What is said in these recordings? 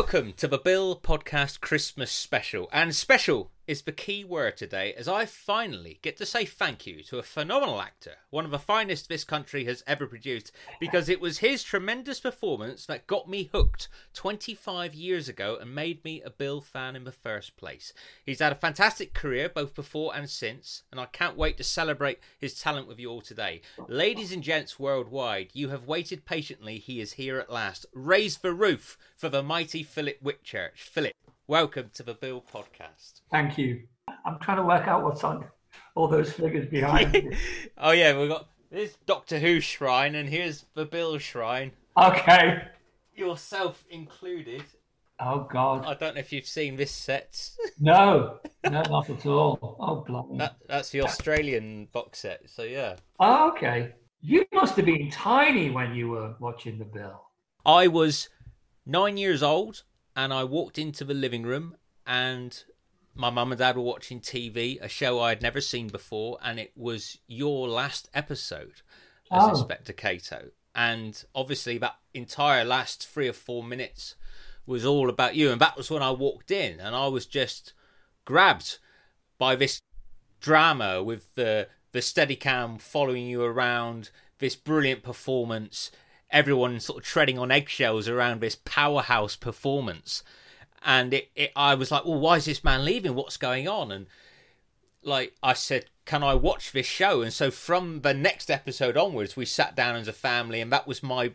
welcome to the Bill Podcast Christmas Special. And special is the key word today as I finally get to say thank you to a phenomenal actor, one of the finest this country has ever produced, because it was his tremendous performance that got me hooked 25 years ago and made me a Bill fan in the first place. He's had a fantastic career both before and since, and I can't wait to celebrate his talent with you all today. Ladies and gents worldwide, you have waited patiently. He is here at last. Raise the roof for the mighty Philip Whitchurch. Philip, welcome to the Bill Podcast. Thank you. I'm trying to work out what's on all those figures behind oh yeah, we've got this Doctor Who shrine, and here's the Bill shrine. Okay. Yourself included. Oh God. I don't know if you've seen this set. No, no, not at all. Oh, bloody. That, that's the Australian box set. So yeah. Oh, okay. You must have been tiny when you were watching the bill. I was nine years old, and I walked into the living room, and my mum and dad were watching TV, a show I had never seen before, and it was your last episode as Oh. Inspector Cato. And obviously, that entire last three or four minutes was all about you. And that was when I walked in, and I was just grabbed by this drama with the the Steadicam following you around, this brilliant performance, everyone sort of treading on eggshells around this powerhouse performance. And it, it I was like, well, why is this man leaving? What's going on? And like I said, can I watch this show? And so from the next episode onwards, we sat down as a family, and that was my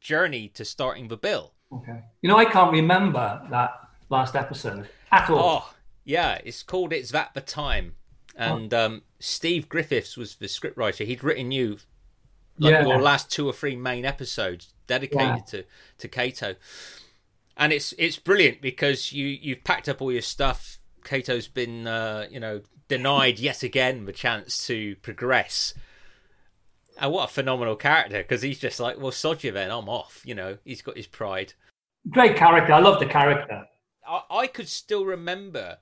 journey to starting the bill. Okay. You know, I can't remember that last episode at all. Oh, yeah, it's called It's That the Time. And um, Steve Griffiths was the scriptwriter. He'd written you like Yeah. your last two or three main episodes dedicated Yeah. to, to Cato. And it's it's brilliant because you you've packed up all your stuff. Cato's been uh, you know denied yet again the chance to progress. And what a phenomenal character because he's just like, well, sod you then, I'm off. You know, he's got his pride. Great character. I love the character. I, I could still remember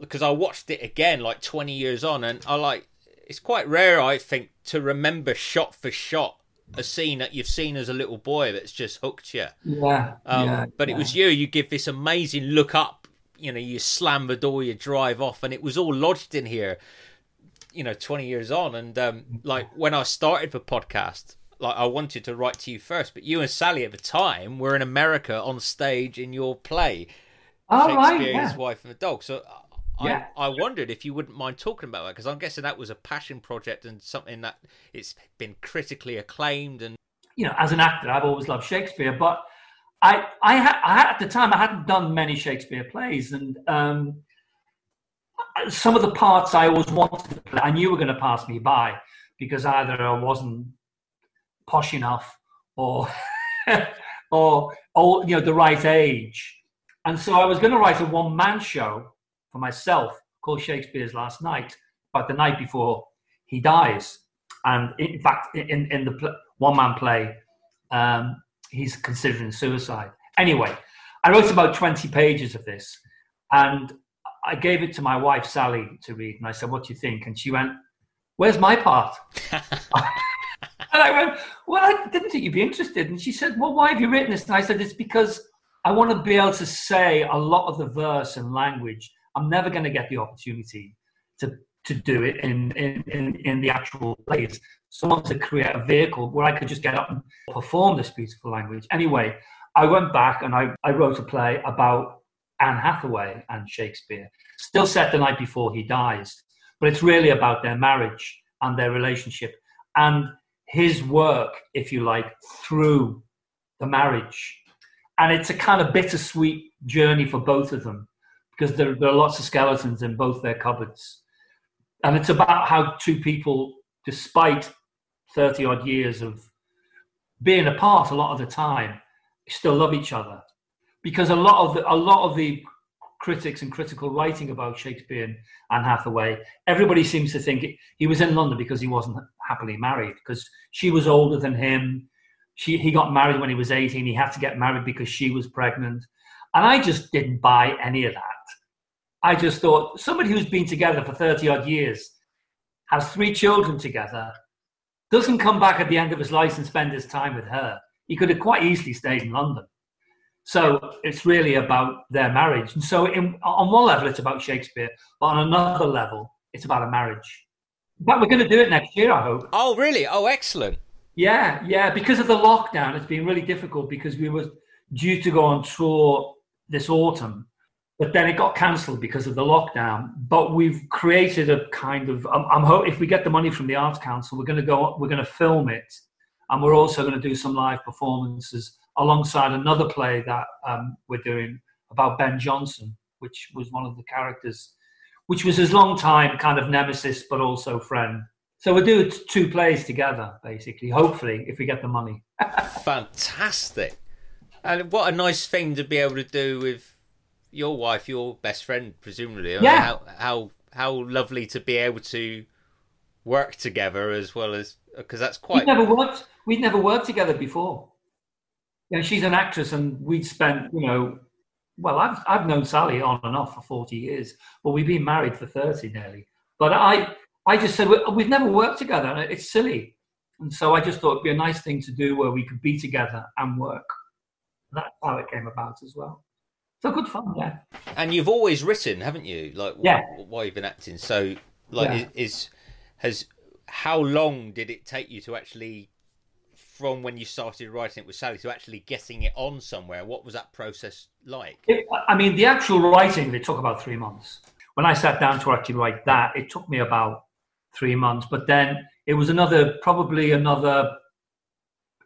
because I watched it again like 20 years on, and I like it's quite rare, I think, to remember shot for shot a scene that you've seen as a little boy that's just hooked you. Yeah. Um, yeah, but yeah. it was you. You give this amazing look up. You know, you slam the door, you drive off, and it was all lodged in here. You know, 20 years on, and um, like when I started the podcast. Like I wanted to write to you first, but you and Sally at the time were in America on stage in your play, Oh, right. Yeah. wife, and the dog. So Yeah. I wondered if you wouldn't mind talking about that because I'm guessing that was a passion project and something that it's been critically acclaimed and you know, as an actor, I've always loved Shakespeare, but I, I, ha- I had, at the time, I hadn't done many Shakespeare plays, and um, some of the parts I always wanted to play, I knew were going to pass me by because either I wasn't posh enough or, or, or you know, the right age, and so I was going to write a one-man show for myself called Shakespeare's Last Night, but the night before he dies, and in fact, in in the pl- one-man play, um, he's considering suicide. Anyway, I wrote about 20 pages of this and I gave it to my wife, Sally, to read. And I said, What do you think? And she went, Where's my part? and I went, Well, I didn't think you'd be interested. And she said, Well, why have you written this? And I said, It's because I want to be able to say a lot of the verse and language. I'm never going to get the opportunity to, to do it in, in, in, in the actual place. So I wanted to create a vehicle where I could just get up and perform this beautiful language. Anyway, I went back and I, I wrote a play about Anne Hathaway and Shakespeare, still set the night before he dies. But it's really about their marriage and their relationship and his work, if you like, through the marriage. And it's a kind of bittersweet journey for both of them because there, there are lots of skeletons in both their cupboards. And it's about how two people, despite 30 odd years of being apart a lot of the time, still love each other. Because a lot of the, a lot of the critics and critical writing about Shakespeare and Anne Hathaway, everybody seems to think he was in London because he wasn't happily married, because she was older than him. She, he got married when he was 18. He had to get married because she was pregnant. And I just didn't buy any of that. I just thought somebody who's been together for 30 odd years, has three children together, doesn't come back at the end of his life and spend his time with her. He could have quite easily stayed in London. So it's really about their marriage. And so, in, on one level, it's about Shakespeare, but on another level, it's about a marriage. But we're going to do it next year, I hope. Oh, really? Oh, excellent. Yeah, yeah. Because of the lockdown, it's been really difficult because we were due to go on tour this autumn, but then it got cancelled because of the lockdown. But we've created a kind of. I'm, I'm hope if we get the money from the Arts Council, we're going to go. We're going to film it, and we're also going to do some live performances alongside another play that um, we're doing about Ben Jonson, which was one of the characters, which was his long time kind of nemesis, but also friend. So we'll do two plays together, basically. Hopefully, if we get the money. Fantastic, and what a nice thing to be able to do with your wife, your best friend, presumably. Yeah. How, how how lovely to be able to work together as well as because that's quite. We'd never worked. We'd never worked together before. Know, she's an actress, and we'd spent, you know, well, I've I've known Sally on and off for forty years, but we've been married for thirty nearly. But I I just said we've never worked together, and it's silly. And so I just thought it'd be a nice thing to do where we could be together and work. That's how it came about as well. So good fun, yeah. And you've always written, haven't you? Like Yeah. wh- while you've been acting. So like Yeah. is, has how long did it take you to actually from when you started writing it with Sally to actually getting it on somewhere? What was that process like? It, I mean, the actual writing, it took about three months. When I sat down to actually write that, it took me about three months. But then it was another, probably another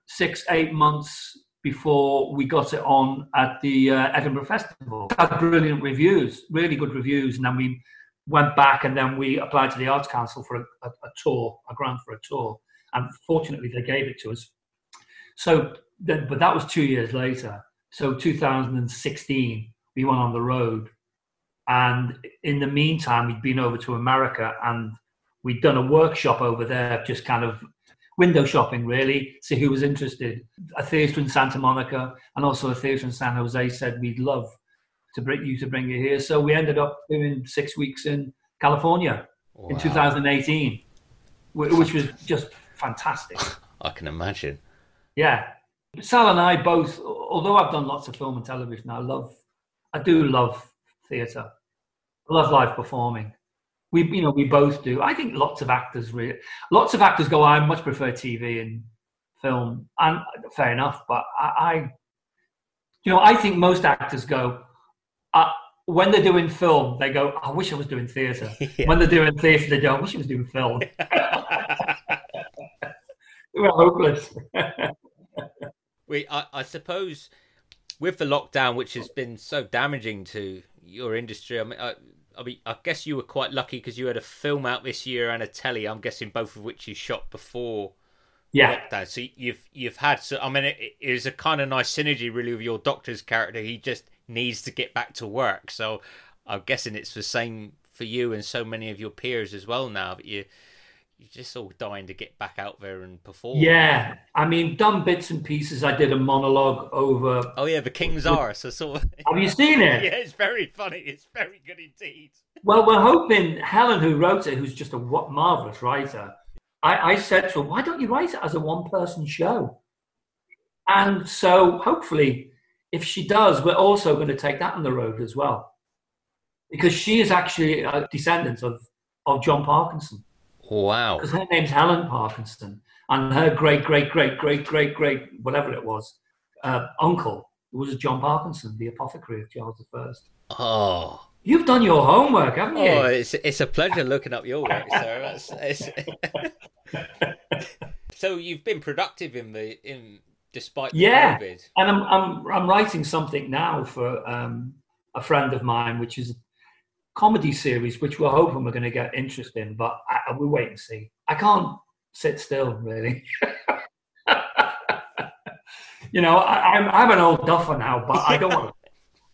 six, eight months before we got it on at the uh, Edinburgh Festival. Had brilliant reviews, really good reviews. And then we went back and then we applied to the Arts Council for a, a, a tour, a grant for a tour. And fortunately, they gave it to us. So, then, but that was two years later. So 2016, we went on the road. And in the meantime, we'd been over to America and we'd done a workshop over there, just kind of window shopping, really, see who was interested. A theatre in Santa Monica and also a theatre in San Jose said, We'd love to bring you to bring you here. So we ended up doing six weeks in California in 2018, which was just fantastic. I can imagine. Yeah. Sal and I both, although I've done lots of film and television, I love, I do love theatre. I love live performing. We, you know, we both do. I think lots of actors, really, lots of actors go, I much prefer TV and film, and fair enough. But I, I you know, I think most actors go, uh, when they're doing film, they go, I wish I was doing theatre. Yeah. When they're doing theatre, they go, I wish I was doing film. We're hopeless. we, I, I suppose, with the lockdown, which has been so damaging to your industry, I mean, I, I mean, I guess you were quite lucky because you had a film out this year and a telly. I'm guessing both of which you shot before yeah. lockdown. So you've you've had. So I mean, it, it is a kind of nice synergy, really, with your doctor's character. He just needs to get back to work. So I'm guessing it's the same for you and so many of your peers as well. Now that you you're just all dying to get back out there and perform. Yeah, I mean, done bits and pieces. I did a monologue over. Oh yeah, the King's Arse. I saw. Have you seen it? yeah, it's very funny. It's very good indeed. Well, we're hoping Helen, who wrote it, who's just a marvelous writer. I, I said to her, "Why don't you write it as a one-person show?" And so, hopefully, if she does, we're also going to take that on the road as well, because she is actually a descendant of of John Parkinson. Wow. because her name's Helen Parkinson, and her great, great, great, great, great, great, whatever it was, uh, uncle was John Parkinson, the apothecary of Charles I. Oh. You've done your homework, haven't you? Oh, it's it's a pleasure looking up your work, sir. That's, it's... so you've been productive in the in despite the Yeah. COVID. And I'm, I'm, I'm writing something now for um, a friend of mine, which is comedy series, which we're hoping we're going to get interest in, but I, we'll wait and see. I can't sit still, really. you know, I, I'm, I'm an old duffer now, but I don't want to.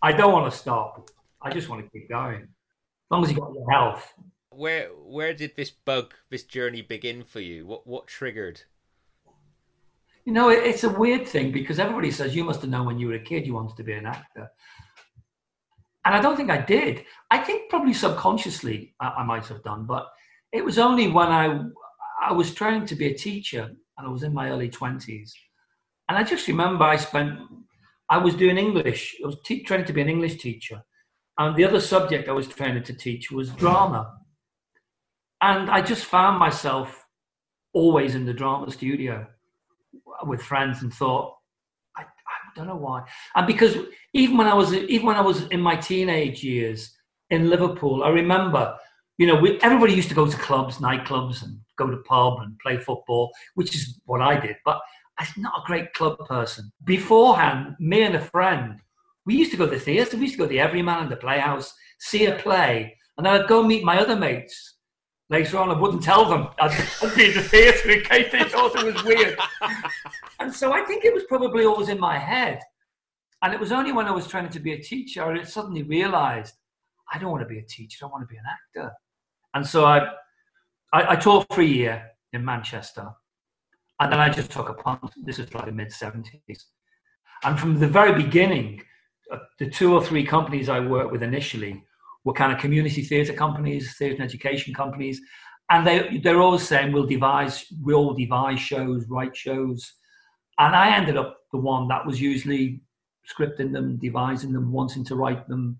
I don't want to stop. I just want to keep going. As long as you got your health. Where where did this bug, this journey begin for you? What what triggered? You know, it, it's a weird thing because everybody says you must have known when you were a kid you wanted to be an actor. And I don't think I did. I think probably subconsciously I, I might have done, but it was only when I I was trying to be a teacher and I was in my early twenties, and I just remember I spent I was doing English. I was te- to be an English teacher. And the other subject I was training to teach was drama. And I just found myself always in the drama studio with friends and thought, don't know why. And because even when I was even when I was in my teenage years in Liverpool, I remember, you know, we, everybody used to go to clubs, nightclubs, and go to pub and play football, which is what I did. But I'm not a great club person. Beforehand, me and a friend, we used to go to the theatre. We used to go to the Everyman and the Playhouse, see a play, and then I'd go meet my other mates. Later on, I wouldn't tell them I'd, I'd be in the theatre in case they thought it was weird. and so I think it was probably always in my head. And it was only when I was trying to be a teacher I suddenly realised I don't want to be a teacher. I want to be an actor. And so I, I, I taught for a year in Manchester and then I just took a punt. This is like the mid 70s. And from the very beginning, uh, the two or three companies I worked with initially were kind of community theatre companies, theatre and education companies. And they, they're always saying, we'll devise, we'll devise shows, write shows. And I ended up the one that was usually scripting them, devising them, wanting to write them.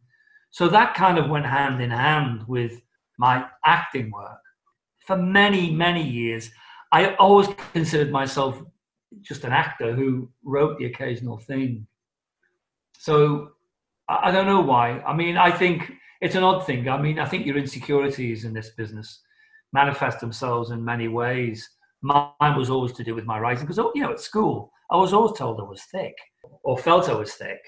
So that kind of went hand in hand with my acting work for many, many years. I always considered myself just an actor who wrote the occasional thing. So I don't know why. I mean, I think it's an odd thing. I mean, I think your insecurities in this business manifest themselves in many ways. Mine was always to do with my writing because, oh, you know, at school, I was always told I was thick or felt I was thick,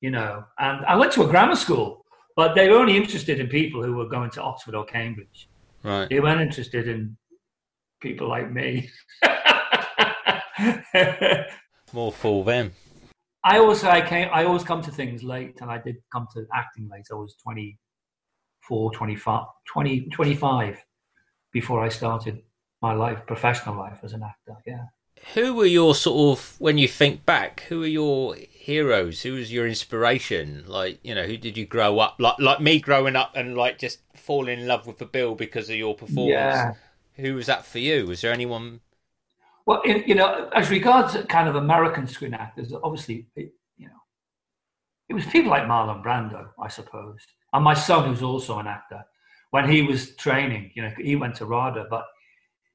you know. And I went to a grammar school, but they were only interested in people who were going to Oxford or Cambridge. Right. They weren't interested in people like me. More fool them. I also I came I always come to things late and I did come to acting late. I was 24, 25, 20, 25 before I started my life, professional life as an actor. Yeah. Who were your sort of when you think back, who are your heroes? Who was your inspiration? Like, you know, who did you grow up like like me growing up and like just fall in love with the bill because of your performance? Yeah. Who was that for you? Was there anyone? Well, you know, as regards kind of American screen actors, obviously, it, you know, it was people like Marlon Brando, I suppose, and my son, who's also an actor. When he was training, you know, he went to RADA, but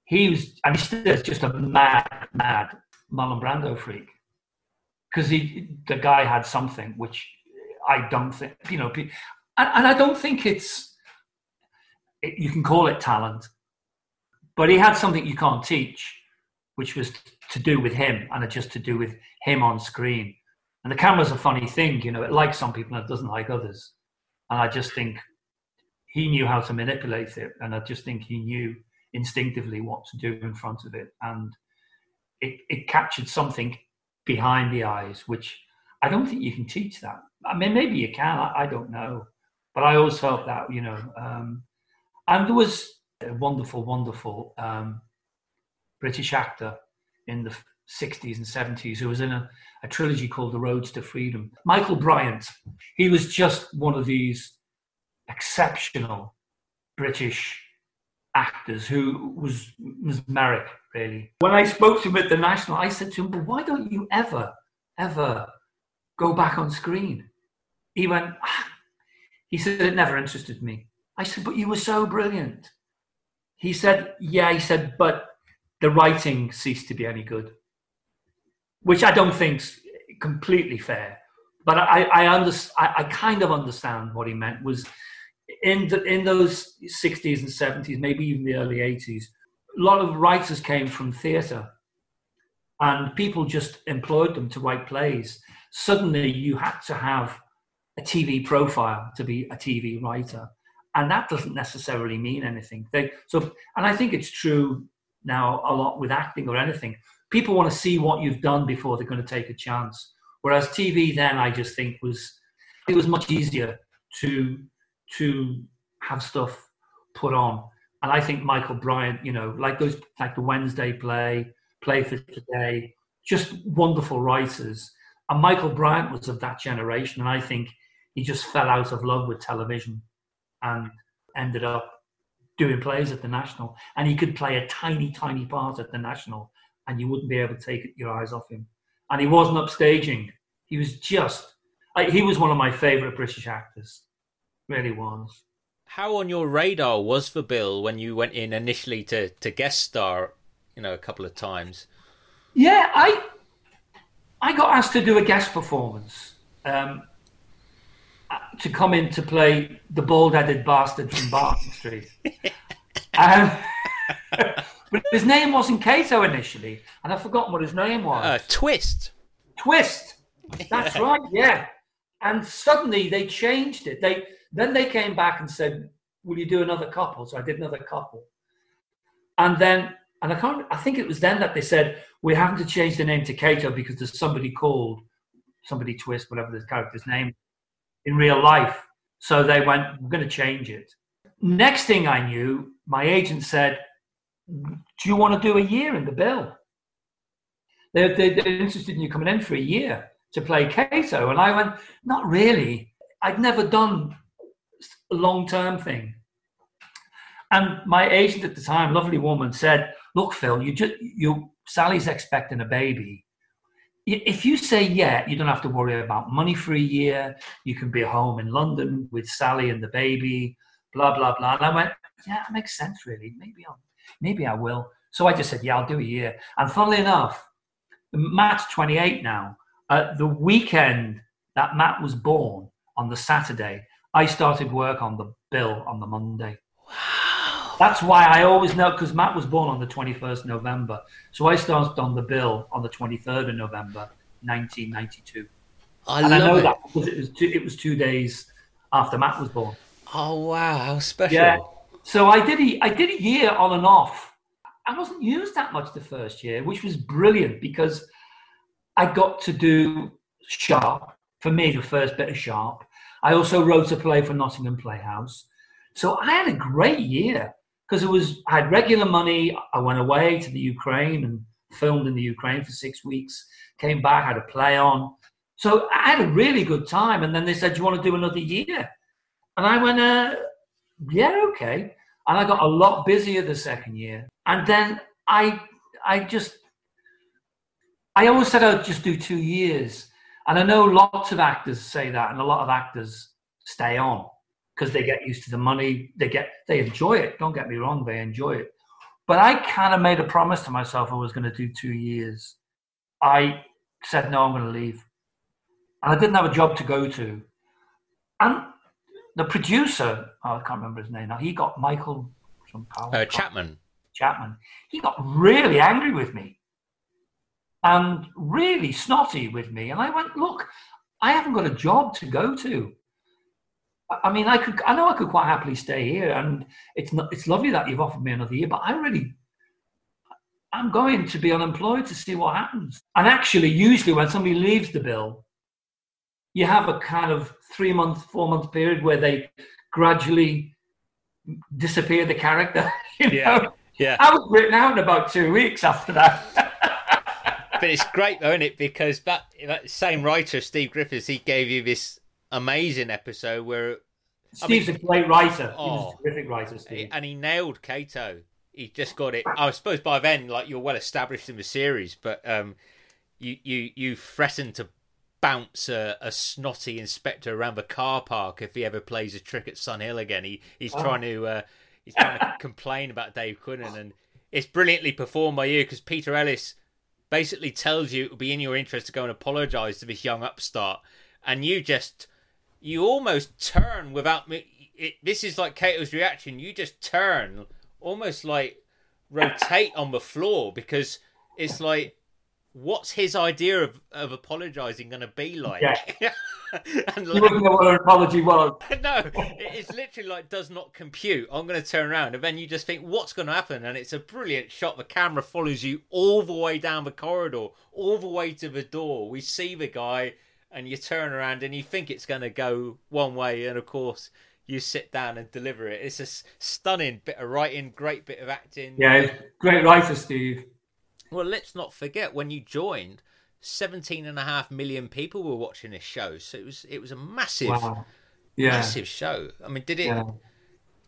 he was, and he still is just a mad, mad Marlon Brando freak because he, the guy had something which I don't think, you know, and, and I don't think it's, it, you can call it talent, but he had something you can't teach, which was to do with him and just to do with him on screen. And the camera's a funny thing, you know, it likes some people and it doesn't like others. And I just think he knew how to manipulate it. And I just think he knew instinctively what to do in front of it. And it, it captured something behind the eyes, which I don't think you can teach that. I mean, maybe you can, I, I don't know. But I always felt that, you know. Um, and there was a wonderful, wonderful um, British actor in the 60s and 70s who was in a, a trilogy called The Roads to Freedom. Michael Bryant. He was just one of these exceptional British actors who was mesmeric, really. When I spoke to him at the National, I said to him, but why don't you ever, ever go back on screen? He went, ah. he said, it never interested me. I said, but you were so brilliant. He said, yeah, he said, but the writing ceased to be any good, which I don't think's completely fair. But I, I, under, I, I kind of understand what he meant was in, the, in those 60s and 70s, maybe even the early 80s, a lot of writers came from theatre and people just employed them to write plays. Suddenly, you had to have a TV profile to be a TV writer and that doesn't necessarily mean anything. They, so, and I think it's true now a lot with acting or anything. People want to see what you've done before they're going to take a chance. Whereas TV then, I just think was it was much easier to to have stuff put on. And I think Michael Bryant, you know, like those like the Wednesday play, Play for Today, just wonderful writers. And Michael Bryant was of that generation, and I think he just fell out of love with television and ended up doing plays at the National. And he could play a tiny, tiny part at the National, and you wouldn't be able to take your eyes off him. And he wasn't upstaging He was just, I, he was one of my favourite British actors. Really was. How on your radar was for Bill when you went in initially to, to guest star, you know, a couple of times? Yeah, I I got asked to do a guest performance um, to come in to play the bald-headed bastard from Barton Street. Um, but his name wasn't Cato initially, and I've forgotten what his name was. Uh, twist. Twist. That's right. Yeah. And suddenly they changed it. They then they came back and said, "Will you do another couple?" So I did another couple, and then and I can't. I think it was then that they said we're having to change the name to Cato because there's somebody called somebody Twist, whatever the character's name, in real life. So they went, "We're going to change it." Next thing I knew, my agent said, "Do you want to do a year in the bill?" They're, they're, they're interested in you coming in for a year to play Cato, and I went, "Not really. I'd never done a long-term thing." And my agent at the time, lovely woman, said, "Look, Phil, you just you Sally's expecting a baby. If you say yeah, you don't have to worry about money for a year. You can be home in London with Sally and the baby, blah blah blah." And I went, "Yeah, that makes sense, really. Maybe I'll, maybe I will." So I just said, "Yeah, I'll do a year." And funnily enough, Matt's 28 now. Uh, the weekend that Matt was born on the Saturday, I started work on the bill on the Monday. Wow. That's why I always know because Matt was born on the 21st November. So I started on the bill on the 23rd of November, 1992. I and love I know it. that because it was, two, it was two days after Matt was born. Oh wow, how special. Yeah. So I did a, I did a year on and off. I wasn't used that much the first year, which was brilliant because I got to do Sharpe. For me, the first bit of Sharpe. I also wrote a play for Nottingham Playhouse. So I had a great year because it was I had regular money. I went away to the Ukraine and filmed in the Ukraine for six weeks. Came back, had a play on. So I had a really good time. And then they said, "Do you want to do another year?" And I went, uh, "Yeah, okay." And I got a lot busier the second year. And then I, I just, I always said I'd just do two years. And I know lots of actors say that, and a lot of actors stay on because they get used to the money. They get, they enjoy it. Don't get me wrong, they enjoy it. But I kind of made a promise to myself I was going to do two years. I said no, I'm going to leave, and I didn't have a job to go to. And the producer, oh, I can't remember his name now. He got Michael some Uh, Chapman. Chapman. He got really angry with me and really snotty with me. And I went, look, I haven't got a job to go to. I mean, I could, I know I could quite happily stay here, and it's not, it's lovely that you've offered me another year, but I really, I'm going to be unemployed to see what happens. And actually, usually when somebody leaves the bill, you have a kind of three month, four month period where they gradually disappear the character. you Yeah. know? Yeah. I was written out in about two weeks after that. but it's great though, isn't it? Because that, that same writer, Steve Griffiths, he gave you this amazing episode where Steve's a great writer. Oh. was a terrific writer, Steve. and he nailed Cato. He just got it. I suppose by then, like you're well established in the series, but um, you you you threatened to bounce a, a snotty inspector around the car park if he ever plays a trick at Sun Hill again. He he's trying to uh, he's trying to complain about Dave Quinnan, and it's brilliantly performed by you because Peter Ellis basically tells you it would be in your interest to go and apologise to this young upstart, and you just you almost turn without me. It, this is like Cato's reaction. You just turn, almost like rotate on the floor because it's like, what's his idea of, of apologizing going to be like? Yeah. and You like, wouldn't know what an apology was. no, it's literally like does not compute. I'm going to turn around, and then you just think, what's going to happen? And it's a brilliant shot. The camera follows you all the way down the corridor, all the way to the door. We see the guy, and you turn around, and you think it's going to go one way, and of course. You sit down and deliver it. It's a stunning bit of writing, great bit of acting. Yeah, great writer, Steve. Well, let's not forget when you joined, 17 and a half million people were watching this show. So it was it was a massive Wow. Yeah. massive show. I mean, did it yeah.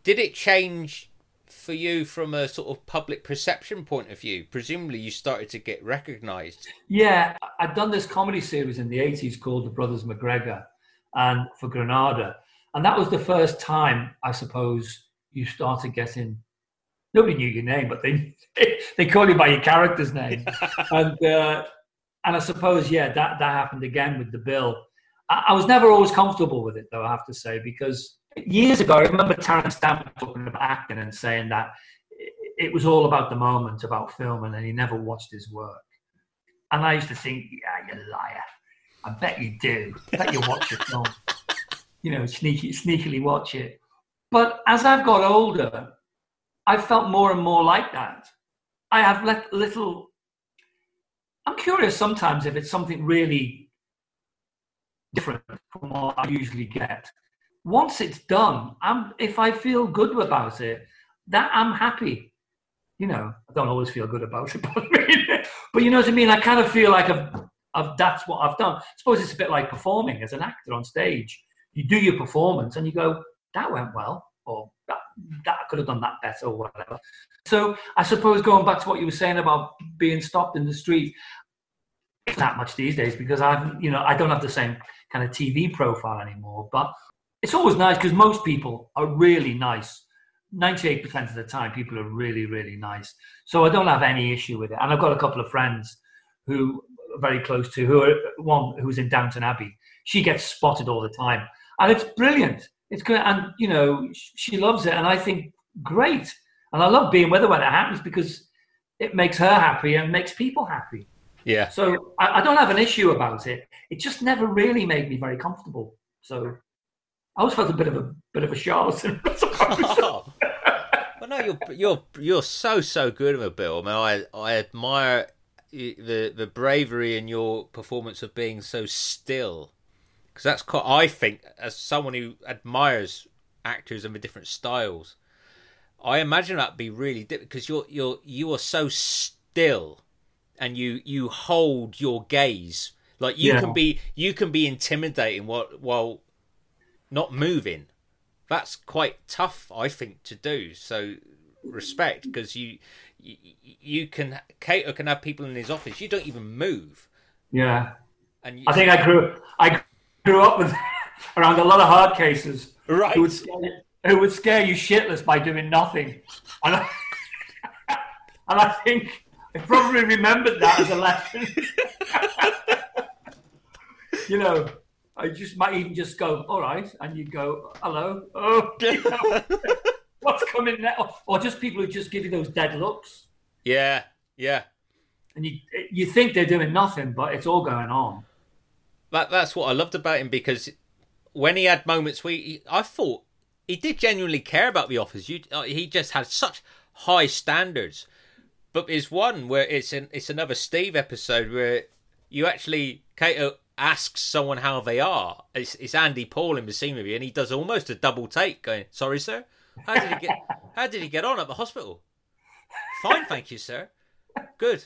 did it change for you from a sort of public perception point of view? Presumably, you started to get recognised. Yeah, I'd done this comedy series in the '80s called The Brothers McGregor, and for Granada, and that was the first time, I suppose, you started getting. Nobody knew your name, but they they call you by your character's name, and uh, and I suppose yeah, that that happened again with the bill. I, I was never always comfortable with it, though. I have to say because years ago, I remember Terence Stamp talking about acting and saying that it was all about the moment, about filming, and he never watched his work. And I used to think, yeah, you liar. I bet you do. I bet you watch your film. You know, sneaky, sneakily watch it. But as I've got older, I felt more and more like that. I have let little. I'm curious sometimes if it's something really different from what I usually get once it's done, I'm if I feel good about it, that I'm happy. You know, I don't always feel good about it, but, but you know what I mean. I kind of feel like I've, I've that's what I've done. I suppose it's a bit like performing as an actor on stage. You do your performance and you go, that went well, or that, that I could have done that better, or whatever. So I suppose going back to what you were saying about being stopped in the street, it's not much these days because I've, you know, I don't have the same kind of TV profile anymore. But it's always nice because most people are really nice. 98% of the time, people are really, really nice. So I don't have any issue with it. And I've got a couple of friends who are very close to, who are one who's in Downton Abbey. She gets spotted all the time. And it's brilliant. It's good. And, you know, she loves it. And I think, great. And I love being with her when it happens because it makes her happy and makes people happy. Yeah. So I, I don't have an issue about it. It just never really made me very comfortable. So I always felt a bit of a bit of a charlatan. oh. well, no, you're you're you're so so good of a Bill. I mean, I I admire the the bravery in your performance of being so still, because that's quite. I think as someone who admires actors and the different styles, I imagine that'd be really difficult because you're you're you are so still, and you you hold your gaze. Like you yeah. can be you can be intimidating while while not moving. That's quite tough, I think, to do. So respect because you, you you can Cato can have people in his office. You don't even move. Yeah, and you, I think I grew I grew up with around a lot of hard cases. Right. Who would scare you, who would scare you shitless by doing nothing, and I, and I think I probably remembered that as a lesson. you know, I just might even just go, all right, and you go, hello, oh, you know, what's coming now? Or just people who just give you those dead looks. Yeah, yeah. And you you think they're doing nothing, but it's all going on. That that's what I loved about him because when he had moments where he, I thought he did genuinely care about the offers. You, uh, he just had such high standards. But there's one where it's an it's another Steve episode where you actually Kato asks someone how they are. It's, it's Andy Paul in the scene with you, and he does almost a double take, going, "Sorry, sir, how did he get? how did he get on at the hospital? Fine, thank you, sir. Good,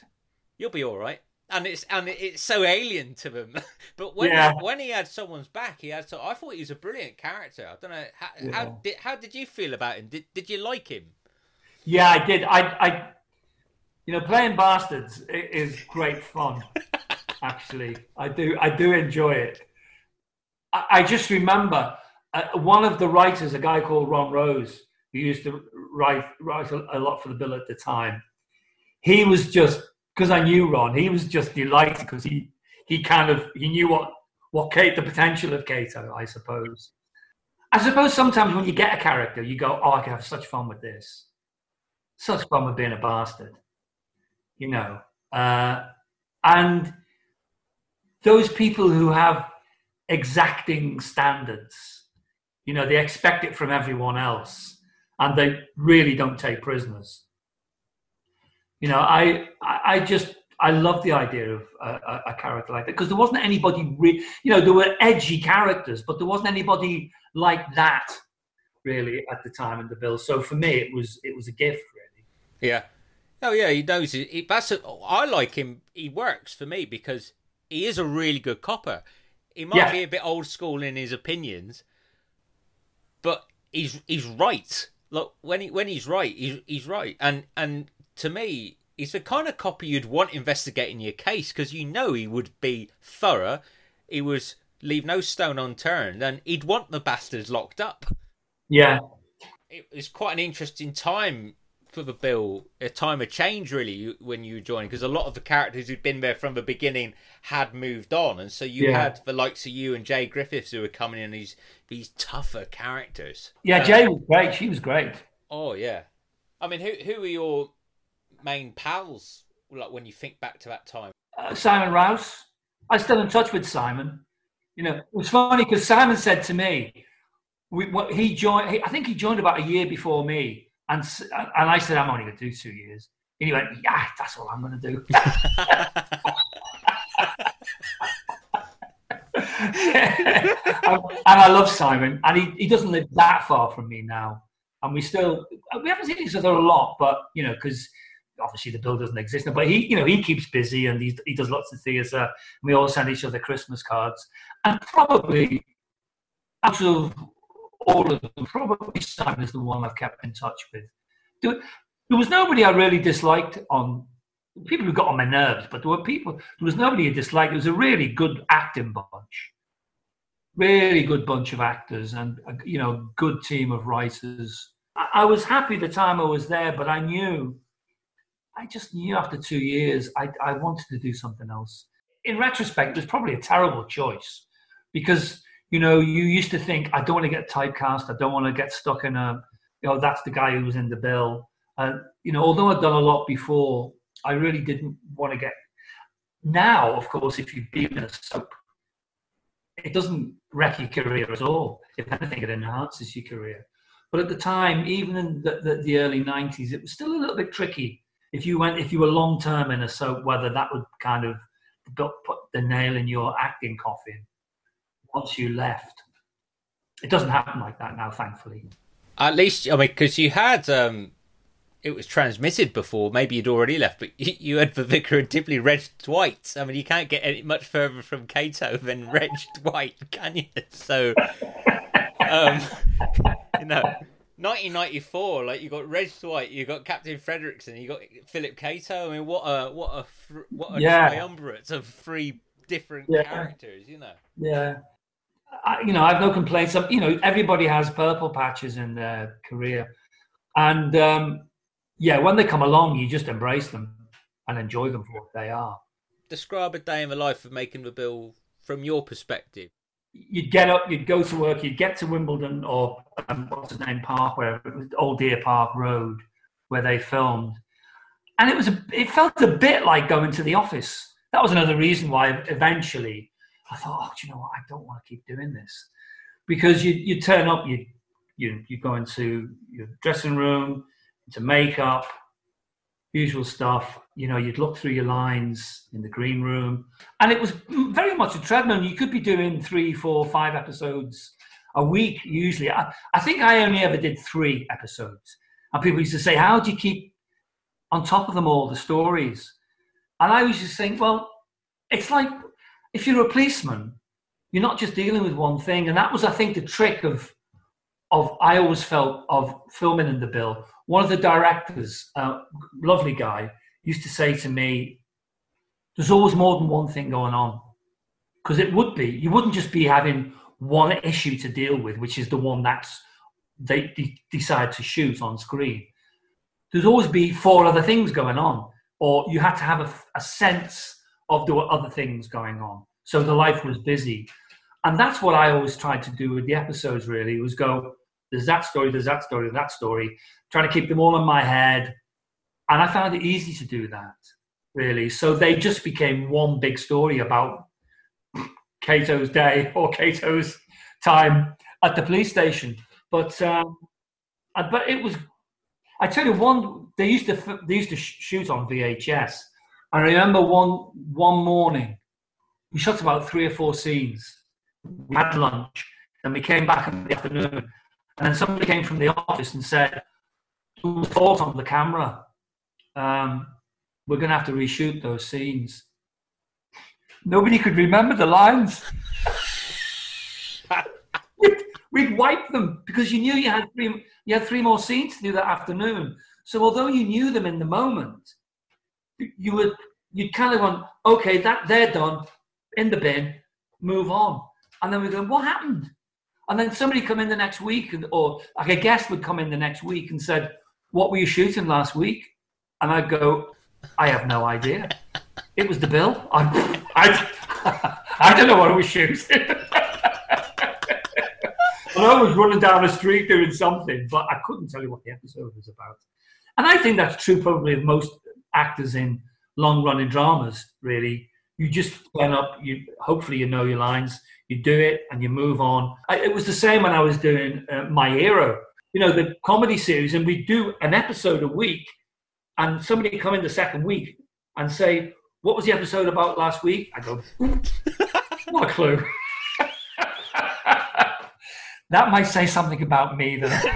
you'll be all right." And it's and it's so alien to them. but when yeah. he, when he had someone's back, he had. So I thought he was a brilliant character. I don't know how, yeah. how did how did you feel about him? Did did you like him? Yeah, I did. I I you know playing bastards is great fun. actually. I do. I do enjoy it. I, I just remember uh, one of the writers, a guy called Ron Rose, who used to write write a, a lot for the Bill at the time. He was just because I knew Ron. He was just delighted because he he kind of he knew what what Kate the potential of Cato, I suppose. I suppose sometimes when you get a character, you go, "Oh, I can have such fun with this, such fun with being a bastard," you know. Uh, and those people who have exacting standards, you know, they expect it from everyone else and they really don't take prisoners. You know, I, I just, I love the idea of a, a character like that because there wasn't anybody, re- you know, there were edgy characters, but there wasn't anybody like that really at the time in the bill. So for me, it was, it was a gift really. Yeah. Oh yeah, he knows it. He, that's a, I like him. He works for me because he is a really good copper. He might yeah. be a bit old school in his opinions, but he's he's right. look when he when he's right, he's he's right, and and to me, he's the kind of copy you'd want investigating your case because you know he would be thorough. He was leave no stone unturned, and he'd want the bastards locked up. Yeah, it was quite an interesting time for the bill, a time of change really when you joined because a lot of the characters who'd been there from the beginning had moved on, and so you Yeah. had the likes of you and Jaye Griffiths who were coming in these these tougher characters. yeah. Uh, Jaye was great. She was great. Oh yeah, I mean, who who are your main pals? Like when you think back to that time. Uh, Simon Rouse. I'm still in touch with Simon. You know, it was funny because Simon said to me, we, what, he joined. He, I think he joined about a year before me, and and I said I'm only going to do two years. And he went, "Yeah, that's all I'm going to do." and I love Simon, and he, he doesn't live that far from me now. And we still we haven't seen each other a lot, but you know, because obviously the bill doesn't exist. But he, you know, he keeps busy and he, he does lots of theatre. We all send each other Christmas cards, and probably out of all of them, probably Simon is the one I've kept in touch with. There, there was nobody I really disliked on people who got on my nerves, but there were people. There was nobody I disliked. It was a really good acting bunch, really good bunch of actors, and a, you know, good team of writers. I, I was happy the time I was there, but I knew, I just knew after two years, I, I wanted to do something else. In retrospect, it was probably a terrible choice because you know you used to think I don't want to get typecast, I don't want to get stuck in a, you know, that's the guy who was in the bill. And you know, although I'd done a lot before, I really didn't want to get. Now, of course, if you've been in a soap, it doesn't wreck your career at all. If anything, it enhances your career. But at the time, even in the, the, the early '90s, it was still a little bit tricky. If you went, if you were long term in a soap, whether that would kind of put the nail in your acting coffin once you left. It doesn't happen like that now, thankfully. At least, I mean, because you had um, it was transmitted before. Maybe you'd already left, but you, you had the Vicar and Dibley Reg Dwight. I mean, you can't get any much further from Cato than Reg Dwight, can you? So, um, you know, 1994, like you got Reg Dwight, you got Captain Frederickson, you got Philip Cato. I mean, what a what a fr- what a Yeah. triumvirate of three different Yeah. characters. You know. Yeah. I, you know, I have no complaints. You know, everybody has purple patches in their career. And um, yeah, when they come along, you just embrace them and enjoy them for what they are. Describe a day in the life of making the bill from your perspective. You'd get up, you'd go to work, you'd get to Wimbledon or um, what's his name, Park, wherever it was, Old Deer Park Road, where they filmed. And it was a, it felt a bit like going to the office. That was another reason why eventually I thought, oh, do you know what? I don't want to keep doing this because you you turn up, you you you go into your dressing room, into makeup, usual stuff. You know, you'd look through your lines in the green room, and it was very much a treadmill. You could be doing three, four, five episodes a week usually. I, I think I only ever did three episodes, and people used to say, "How do you keep on top of them all the stories?" And I used just think, well, it's like if you're a policeman, you're not just dealing with one thing. And that was, I think, the trick of, of I always felt of filming in the bill. One of the directors, uh, lovely guy, used to say to me, "There's always more than one thing going on," because it would be. You wouldn't just be having one issue to deal with, which is the one that's they de- decide to shoot on screen. There's always be four other things going on, or you had to have a, a sense of there were other things going on. So the life was busy. And that's what I always tried to do with the episodes, really, was go, there's that story, there's that story, that story, trying to keep them all in my head. And I found it easy to do that, really. So they just became one big story about Cato's day or Cato's time at the police station. But um, uh, but it was, I tell you, one they used to they used to sh- shoot on VHS. I remember one one morning, we shot about three or four scenes. We had lunch, and we came back in the afternoon, and then somebody came from the office and said, "There fault on the camera. Um, we're going to have to reshoot those scenes." Nobody could remember the lines. we, we'd wipe them because you knew you had three you had three more scenes to do that afternoon. So although you knew them in the moment, you would you'd kind of want okay that they're done in the bin, move on, and then we go what happened, and then somebody come in the next week or like a guest would come in the next week and said what were you shooting last week, and I'd go I have no idea. It was the bill. I I, I don't know what I was shooting. I was running down the street doing something, but I couldn't tell you what the episode was about. And I think that's true probably of most actors in long running dramas, really. You just turn up, you hopefully you know your lines, you do it and you move on. I, it was the same when I was doing uh, My Hero, you know, the comedy series, and we do an episode a week, and somebody come in the second week and say, What was the episode about last week? I go, Not a clue. that might say something about me. That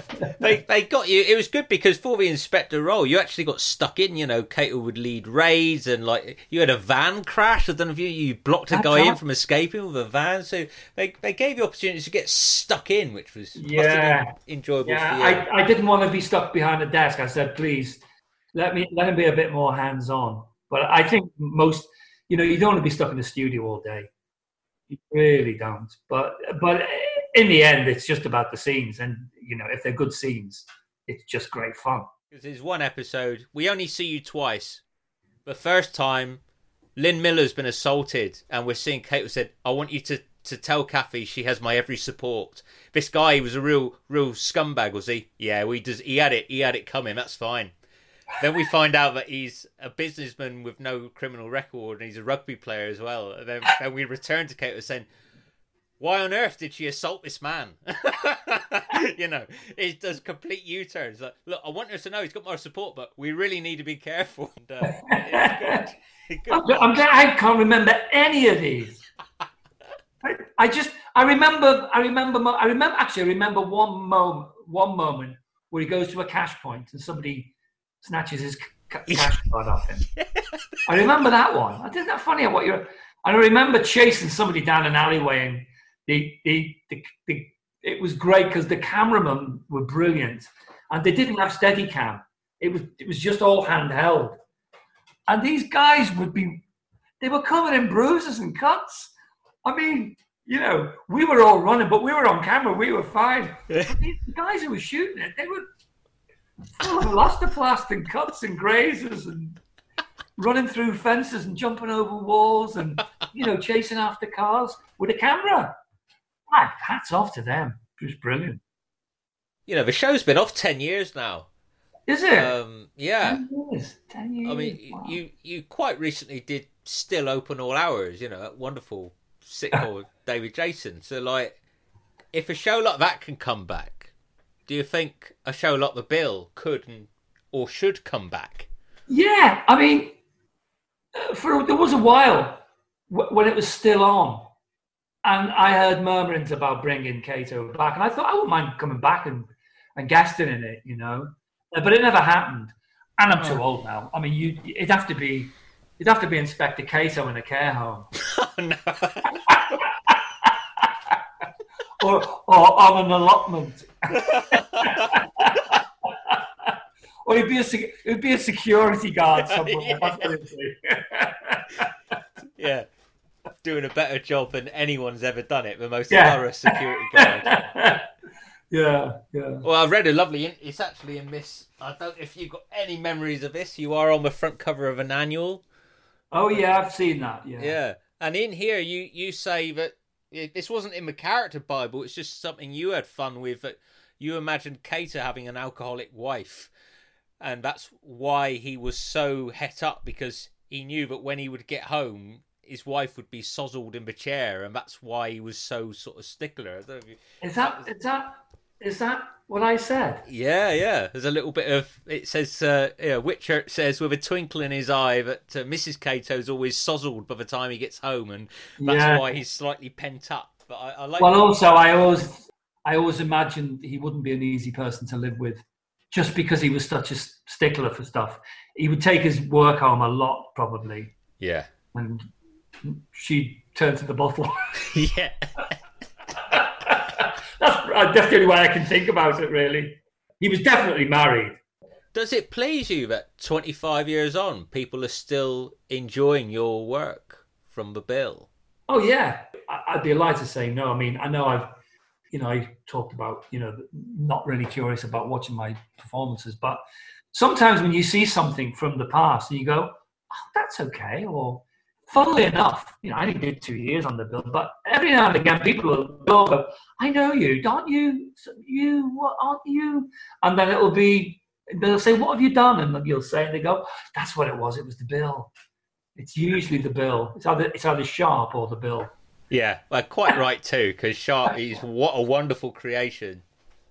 they they got you. It was good because for the inspector role, you actually got stuck in. You know, Cato would lead raids, and like you had a van crash. I don't know if you you blocked a That's guy right. in from escaping with a van. So they they gave you opportunities to get stuck in, which was yeah enjoyable. Yeah, I, I didn't want to be stuck behind a desk. I said, please let me let him be a bit more hands on. But I think most, you know, you don't want to be stuck in the studio all day. You really don't. But but in the end, it's just about the scenes, and you know, if they're good scenes, it's just great fun. Because there's one episode we only see you twice. The first time, Lynn Miller's been assaulted, and we're seeing Kate said, "I want you to." To tell Kathy she has my every support. This guy was a real, real scumbag, was he? Yeah, we does. He had it. He had it coming. That's fine then we find out that he's a businessman with no criminal record and he's a rugby player as well. And then, then we return to Kate saying, why on earth did she assault this man? you know, it does complete U turns. Like, look, I want her to know he's got my support, but we really need to be careful. And, uh, good. good. I'm, glad I can't remember any of these. I, I, just, I remember, I remember, I remember, actually, I remember one moment, one moment where he goes to a cash point and somebody snatches his cash card off him. I remember that one. Isn't that funny? What you're? I remember chasing somebody down an alleyway, and the the, the, the it was great because the cameramen were brilliant, and they didn't have Steadicam. It was it was just all handheld, and these guys would be they were covered in bruises and cuts. I mean, you know, we were all running, but we were on camera. We were fine. the guys who were shooting it, they were full of elastoplast and cuts and grazes and running through fences and jumping over walls and you know chasing after cars with a camera. Ah, hats off to them. It was brilliant. You know, the show's been off ten years now. Is it? Um, yeah. Ten years. Ten years. I mean, wow. you you quite recently did still open all hours. You know, that wonderful sitcom with David Jason. So, like, if a show like that can come back, do you think a show like The Bill could and, or should come back? Yeah, I mean, uh, for there was a while when it was still on, and I heard murmurings about bringing Cato back, and I thought I wouldn't mind coming back and and guesting in it, you know, uh, but it never happened. And I'm too old now. I mean, you it'd have to be it'd have to be Inspector Cato in a care home. or, or on an allotment. or he'd be a he'd be a security guard somewhere. yeah, doing a better job than anyone's ever done it. The most yeah. thorough security guard. yeah, yeah. Well, I read a lovely. It's actually in this. I don't if you've got any memories of this. You are on the front cover of an annual. Oh yeah, I've seen that. Yeah. Yeah, and in here you you say that this wasn't in the character Bible. It's just something you had fun with. That you imagined Cato having an alcoholic wife, and that's why he was so het up because he knew that when he would get home, his wife would be sozzled in the chair, and that's why he was so sort of stickler. Is that, that is that is that what I said? Yeah, yeah. There's a little bit of it says uh, yeah, Whitchurch says with a twinkle in his eye that uh, Mrs. Cato's always sozzled by the time he gets home, and that's yeah. why he's slightly pent up. But I, I like. Well, also I always I always imagined he wouldn't be an easy person to live with, just because he was such a stickler for stuff. He would take his work home a lot, probably. Yeah. And she'd turn to the bottle. yeah. That's, uh, that's the only way I can think about it, really. He was definitely married. Does it please you that 25 years on, people are still enjoying your work from the bill? Oh, yeah. I'd be alive to say no. I mean, I know I've, you know, I talked about, you know, not really curious about watching my performances, but sometimes when you see something from the past and you go, oh, that's okay, or funnily enough, you know, I only did two years on the bill, but every now and again people will go, oh, I know you, aren't you? You, what, aren't you? And then it'll be, they'll say, what have you done? And you'll say, and they go, that's what it was. It was the bill. It's usually the bill. It's either, it's either Sharpe or the bill. Yeah, well, quite right too, because Sharpe, is what a wonderful creation.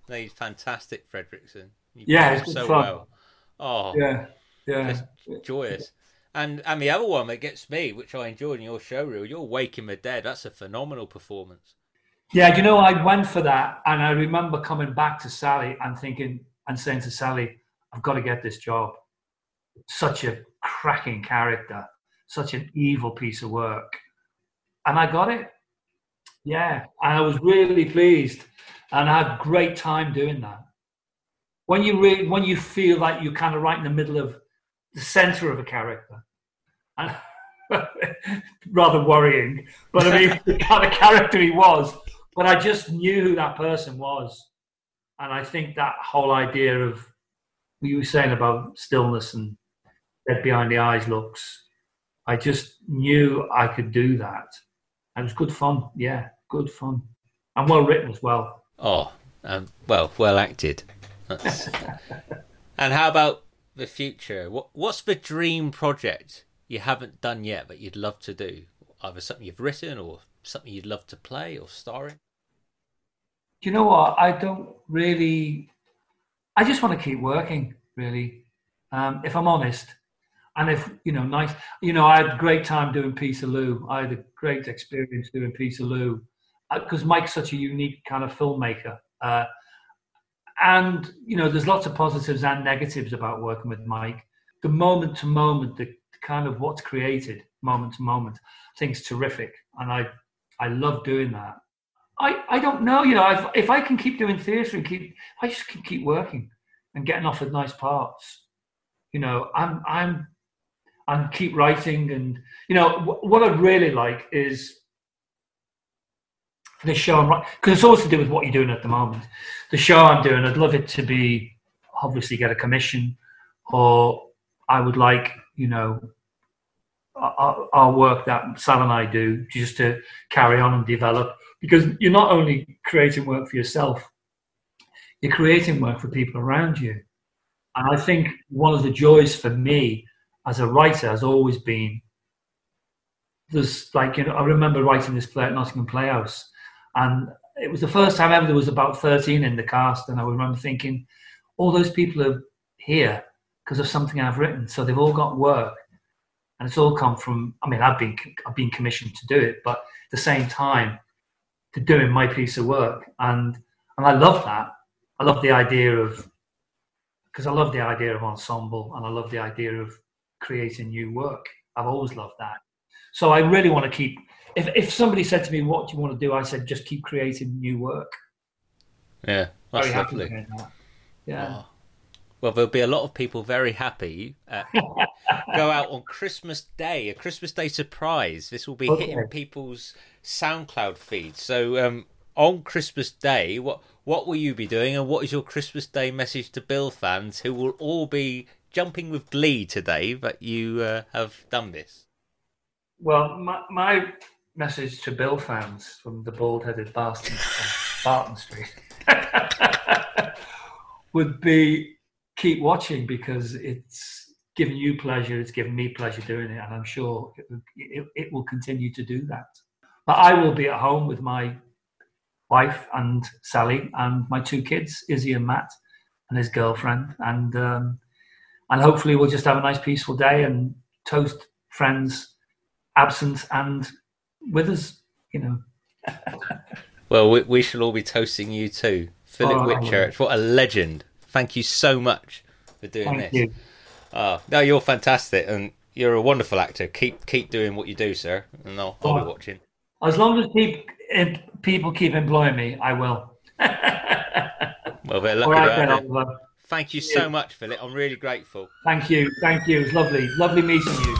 He's fantastic, Frederickson. He yeah, so fun. well. Oh, yeah, yeah, joyous. And and the other one that gets me, which I enjoyed in your show reel, you're Waking the Dead. That's a phenomenal performance. Yeah, you know, I went for that, and I remember coming back to Sally and thinking and saying to Sally, "I've got to get this job." Such a cracking character, such an evil piece of work, and I got it. Yeah, and I was really pleased, and I had a great time doing that. When you re- when you feel like you're kind of right in the middle of the center of a character. And rather worrying, but I mean, the kind of character he was. But I just knew who that person was. And I think that whole idea of what you were saying about stillness and dead behind the eyes looks, I just knew I could do that. And it was good fun. Yeah, good fun. And well written as well. Oh, um, well, well acted. and how about the future, what what's the dream project you haven't done yet that you'd love to do? Either something you've written or something you'd love to play or star in? You know what? I don't really. I just want to keep working, really. Um, if I'm honest, and if you know, nice. You know, I had a great time doing Peterloo. I had a great experience doing Peterloo because uh, because Mike's such a unique kind of filmmaker. Uh, and you know, there's lots of positives and negatives about working with Mike. The moment to moment, the kind of what's created moment to moment, I think is terrific, and I I love doing that. I, I don't know, you know, if, if I can keep doing theatre and keep, I just can keep working and getting offered nice parts. You know, I'm I'm and keep writing and you know what I'd really like is this show I'm because it's always to do with what you're doing at the moment. The show I'm doing, I'd love it to be obviously get a commission, or I would like you know our, our work that Sal and I do just to carry on and develop because you're not only creating work for yourself, you're creating work for people around you. And I think one of the joys for me as a writer has always been there's like you know I remember writing this play at Nottingham Playhouse and it was the first time ever there was about 13 in the cast. And I remember thinking, all those people are here because of something I've written. So they've all got work. And it's all come from, I mean, I've been, I've been commissioned to do it, but at the same time, to doing my piece of work. And, and I love that. I love the idea of, because I love the idea of ensemble and I love the idea of creating new work. I've always loved that. So I really want to keep if if somebody said to me, "What do you want to do?" I said, "Just keep creating new work." Yeah, that's very lovely. That. Yeah. Oh. Well, there'll be a lot of people very happy. go out on Christmas Day, a Christmas Day surprise. This will be okay. hitting people's SoundCloud feeds. So, um, on Christmas Day, what what will you be doing, and what is your Christmas Day message to Bill fans who will all be jumping with glee today that you uh, have done this? Well, my, my message to Bill fans from the bald-headed bastard Barton Street would be keep watching because it's given you pleasure, it's given me pleasure doing it, and I'm sure it, it, it will continue to do that. But I will be at home with my wife and Sally and my two kids, Izzy and Matt, and his girlfriend, and um, and hopefully we'll just have a nice peaceful day and toast friends absent and with us, you know. well, we, we, shall all be toasting you too. Philip oh, Whitchurch, what a legend. Thank you so much for doing Thank this. You. Oh, no, you're fantastic and you're a wonderful actor. Keep keep doing what you do, sir, and I'll, I'll be watching. As long as people people keep employing me, I will. well, they're lucky All right, then, Thank you so much, Philip. I'm really grateful. Thank you. Thank you. It's lovely. Lovely meeting you.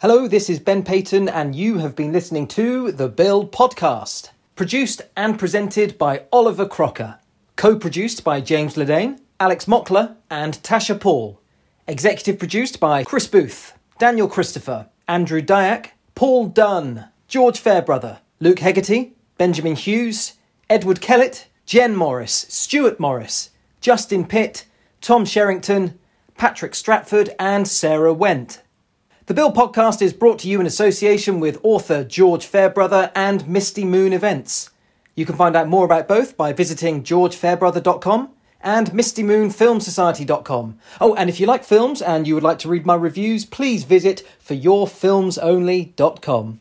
Hello, this is Ben Payton, and you have been listening to the Bill Podcast, produced and presented by Oliver Crocker, co produced by James Ledane, Alex Mockler, and Tasha Paul, executive produced by Chris Booth, Daniel Christopher, Andrew Dyack, Paul Dunn, George Fairbrother, Luke Hegarty, Benjamin Hughes, Edward Kellett, Jen Morris, Stuart Morris, Justin Pitt, Tom Sherrington, Patrick Stratford, and Sarah Went. The Bill podcast is brought to you in association with author George Fairbrother and Misty Moon Events. You can find out more about both by visiting georgefairbrother.com and mistymoonfilmsociety.com. Oh, and if you like films and you would like to read my reviews, please visit foryourfilmsonly.com.